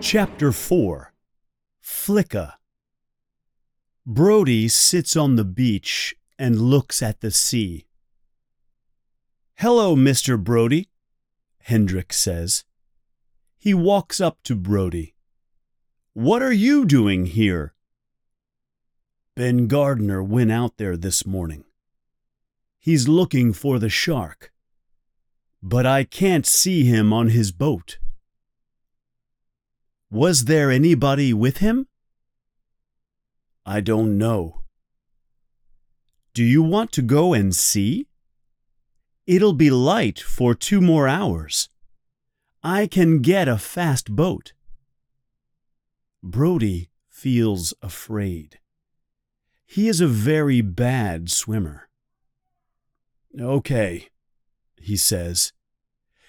Chapter 4 Flicka Brody sits on the beach and looks at the sea. Hello, Mr. Brody, Hendricks says. He walks up to Brody. What are you doing here? Ben Gardner went out there this morning. He's looking for the shark. But I can't see him on his boat. Was there anybody with him? I don't know. Do you want to go and see? It'll be light for two more hours. I can get a fast boat. Brody feels afraid. He is a very bad swimmer. Okay, he says.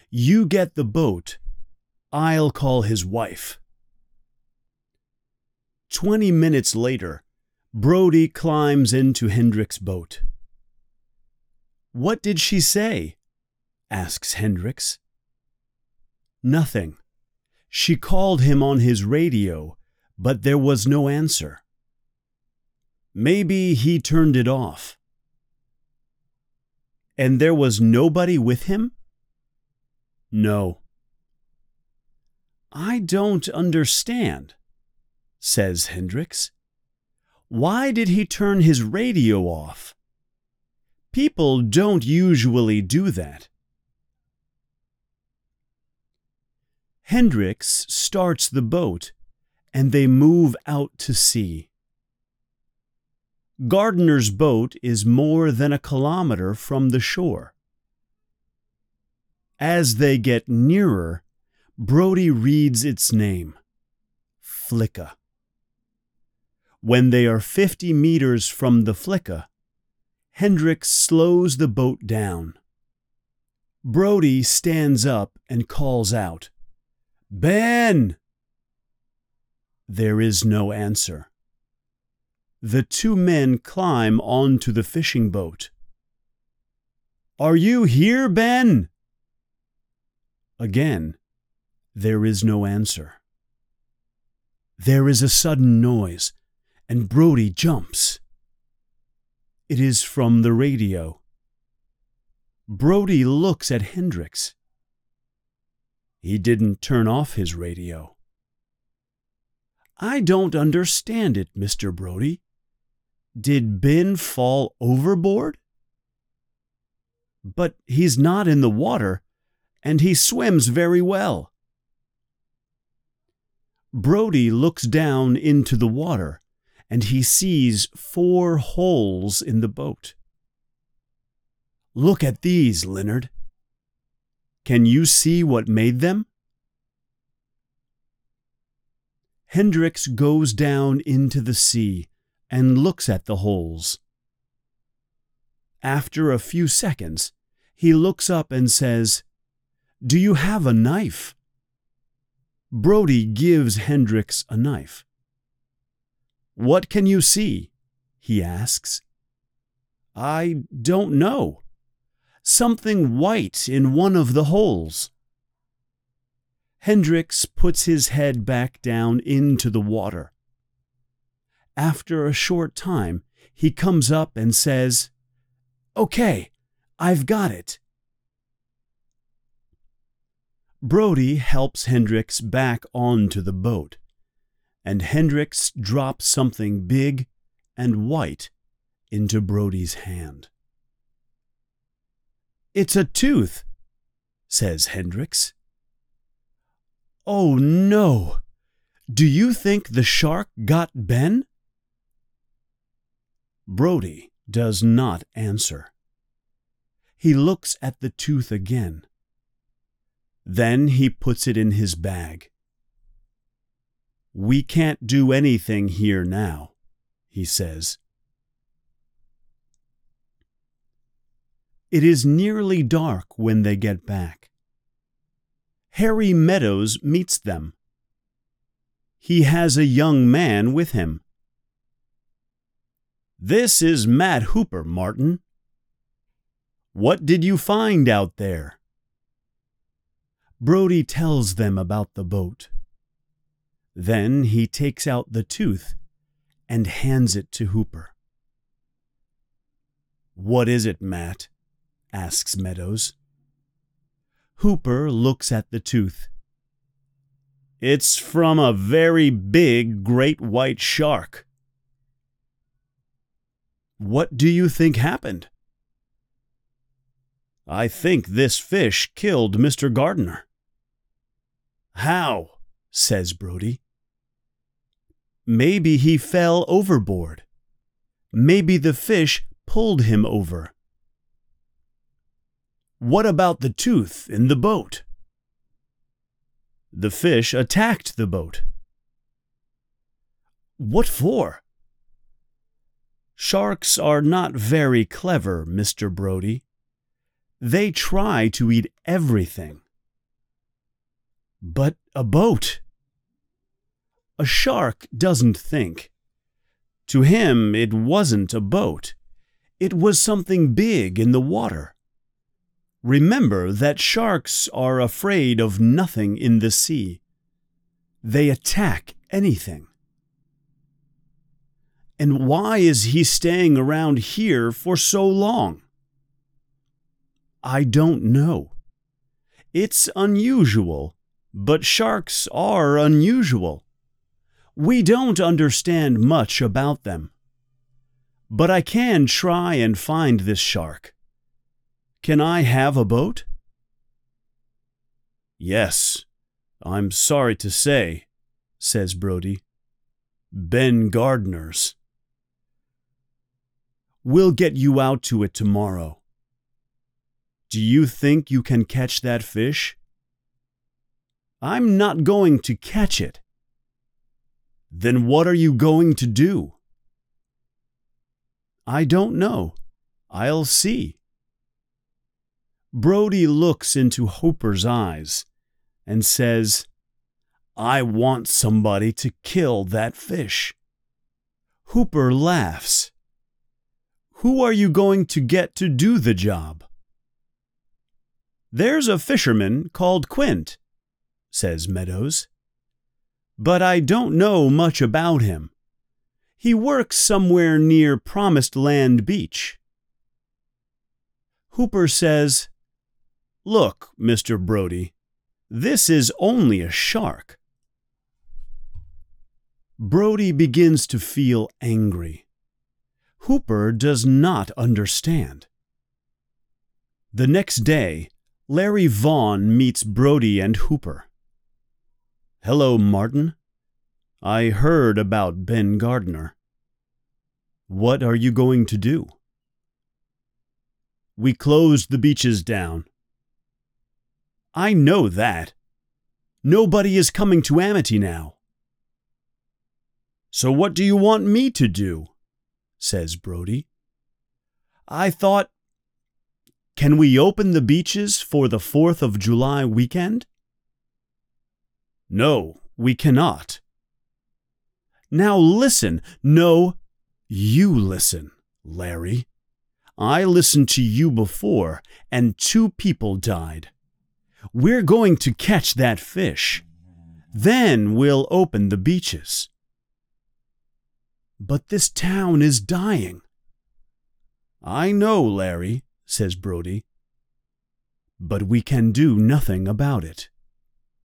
You get the boat. I'll call his wife. Twenty minutes later, Brody climbs into Hendrick's boat. What did she say? asks Hendricks. Nothing. She called him on his radio, but there was no answer. Maybe he turned it off. And there was nobody with him? No. I don't understand says Hendricks. Why did he turn his radio off? People don't usually do that. Hendricks starts the boat and they move out to sea. Gardner's boat is more than a kilometer from the shore. As they get nearer, Brody reads its name Flicka. When they are 50 meters from the Flicka, Hendricks slows the boat down. Brody stands up and calls out, Ben! There is no answer. The two men climb onto the fishing boat. Are you here, Ben? Again, there is no answer. There is a sudden noise and Brody jumps. It is from the radio. Brody looks at Hendricks. He didn't turn off his radio. I don't understand it, Mr. Brody. Did Ben fall overboard? But he's not in the water, and he swims very well. Brody looks down into the water and he sees four holes in the boat. Look at these, Leonard. Can you see what made them? Hendricks goes down into the sea and looks at the holes. After a few seconds, he looks up and says, Do you have a knife? Brody gives Hendricks a knife. What can you see? he asks. I don't know. Something white in one of the holes. Hendricks puts his head back down into the water. After a short time, he comes up and says, Okay, I've got it. Brody helps Hendricks back onto the boat and Hendricks drops something big and white into Brody's hand. It's a tooth, says Hendricks. Oh no! Do you think the shark got Ben? Brody does not answer. He looks at the tooth again. Then he puts it in his bag. We can't do anything here now, he says. It is nearly dark when they get back. Harry Meadows meets them. He has a young man with him. This is Matt Hooper, Martin. What did you find out there? Brody tells them about the boat. Then he takes out the tooth and hands it to Hooper. What is it, Matt? asks Meadows. Hooper looks at the tooth. It's from a very big great white shark. What do you think happened? I think this fish killed Mr. Gardner. How? says Brody. Maybe he fell overboard. Maybe the fish pulled him over. What about the tooth in the boat? The fish attacked the boat. What for? Sharks are not very clever, Mr. Brody. They try to eat everything. But a boat. A shark doesn't think. To him, it wasn't a boat. It was something big in the water. Remember that sharks are afraid of nothing in the sea. They attack anything. And why is he staying around here for so long? I don't know. It's unusual, but sharks are unusual. We don't understand much about them. But I can try and find this shark. Can I have a boat? Yes, I'm sorry to say, says Brody. Ben Gardner's. We'll get you out to it tomorrow. Do you think you can catch that fish? I'm not going to catch it. Then what are you going to do? I don't know. I'll see. Brody looks into Hooper's eyes and says, I want somebody to kill that fish. Hooper laughs. Who are you going to get to do the job? There's a fisherman called Quint, says Meadows. But I don't know much about him. He works somewhere near Promised Land Beach. Hooper says, Look, Mr. Brody, this is only a shark. Brody begins to feel angry. Hooper does not understand. The next day, Larry Vaughn meets Brody and Hooper. Hello, Martin, I heard about Ben Gardner. What are you going to do? We closed the beaches down. I know that. Nobody is coming to Amity now. So what do you want me to do? says Brody. I thought, can we open the beaches for the Fourth of July weekend? No, we cannot. Now listen. No, you listen, Larry. I listened to you before, and two people died. We're going to catch that fish. Then we'll open the beaches. But this town is dying. I know, Larry, says Brody. But we can do nothing about it.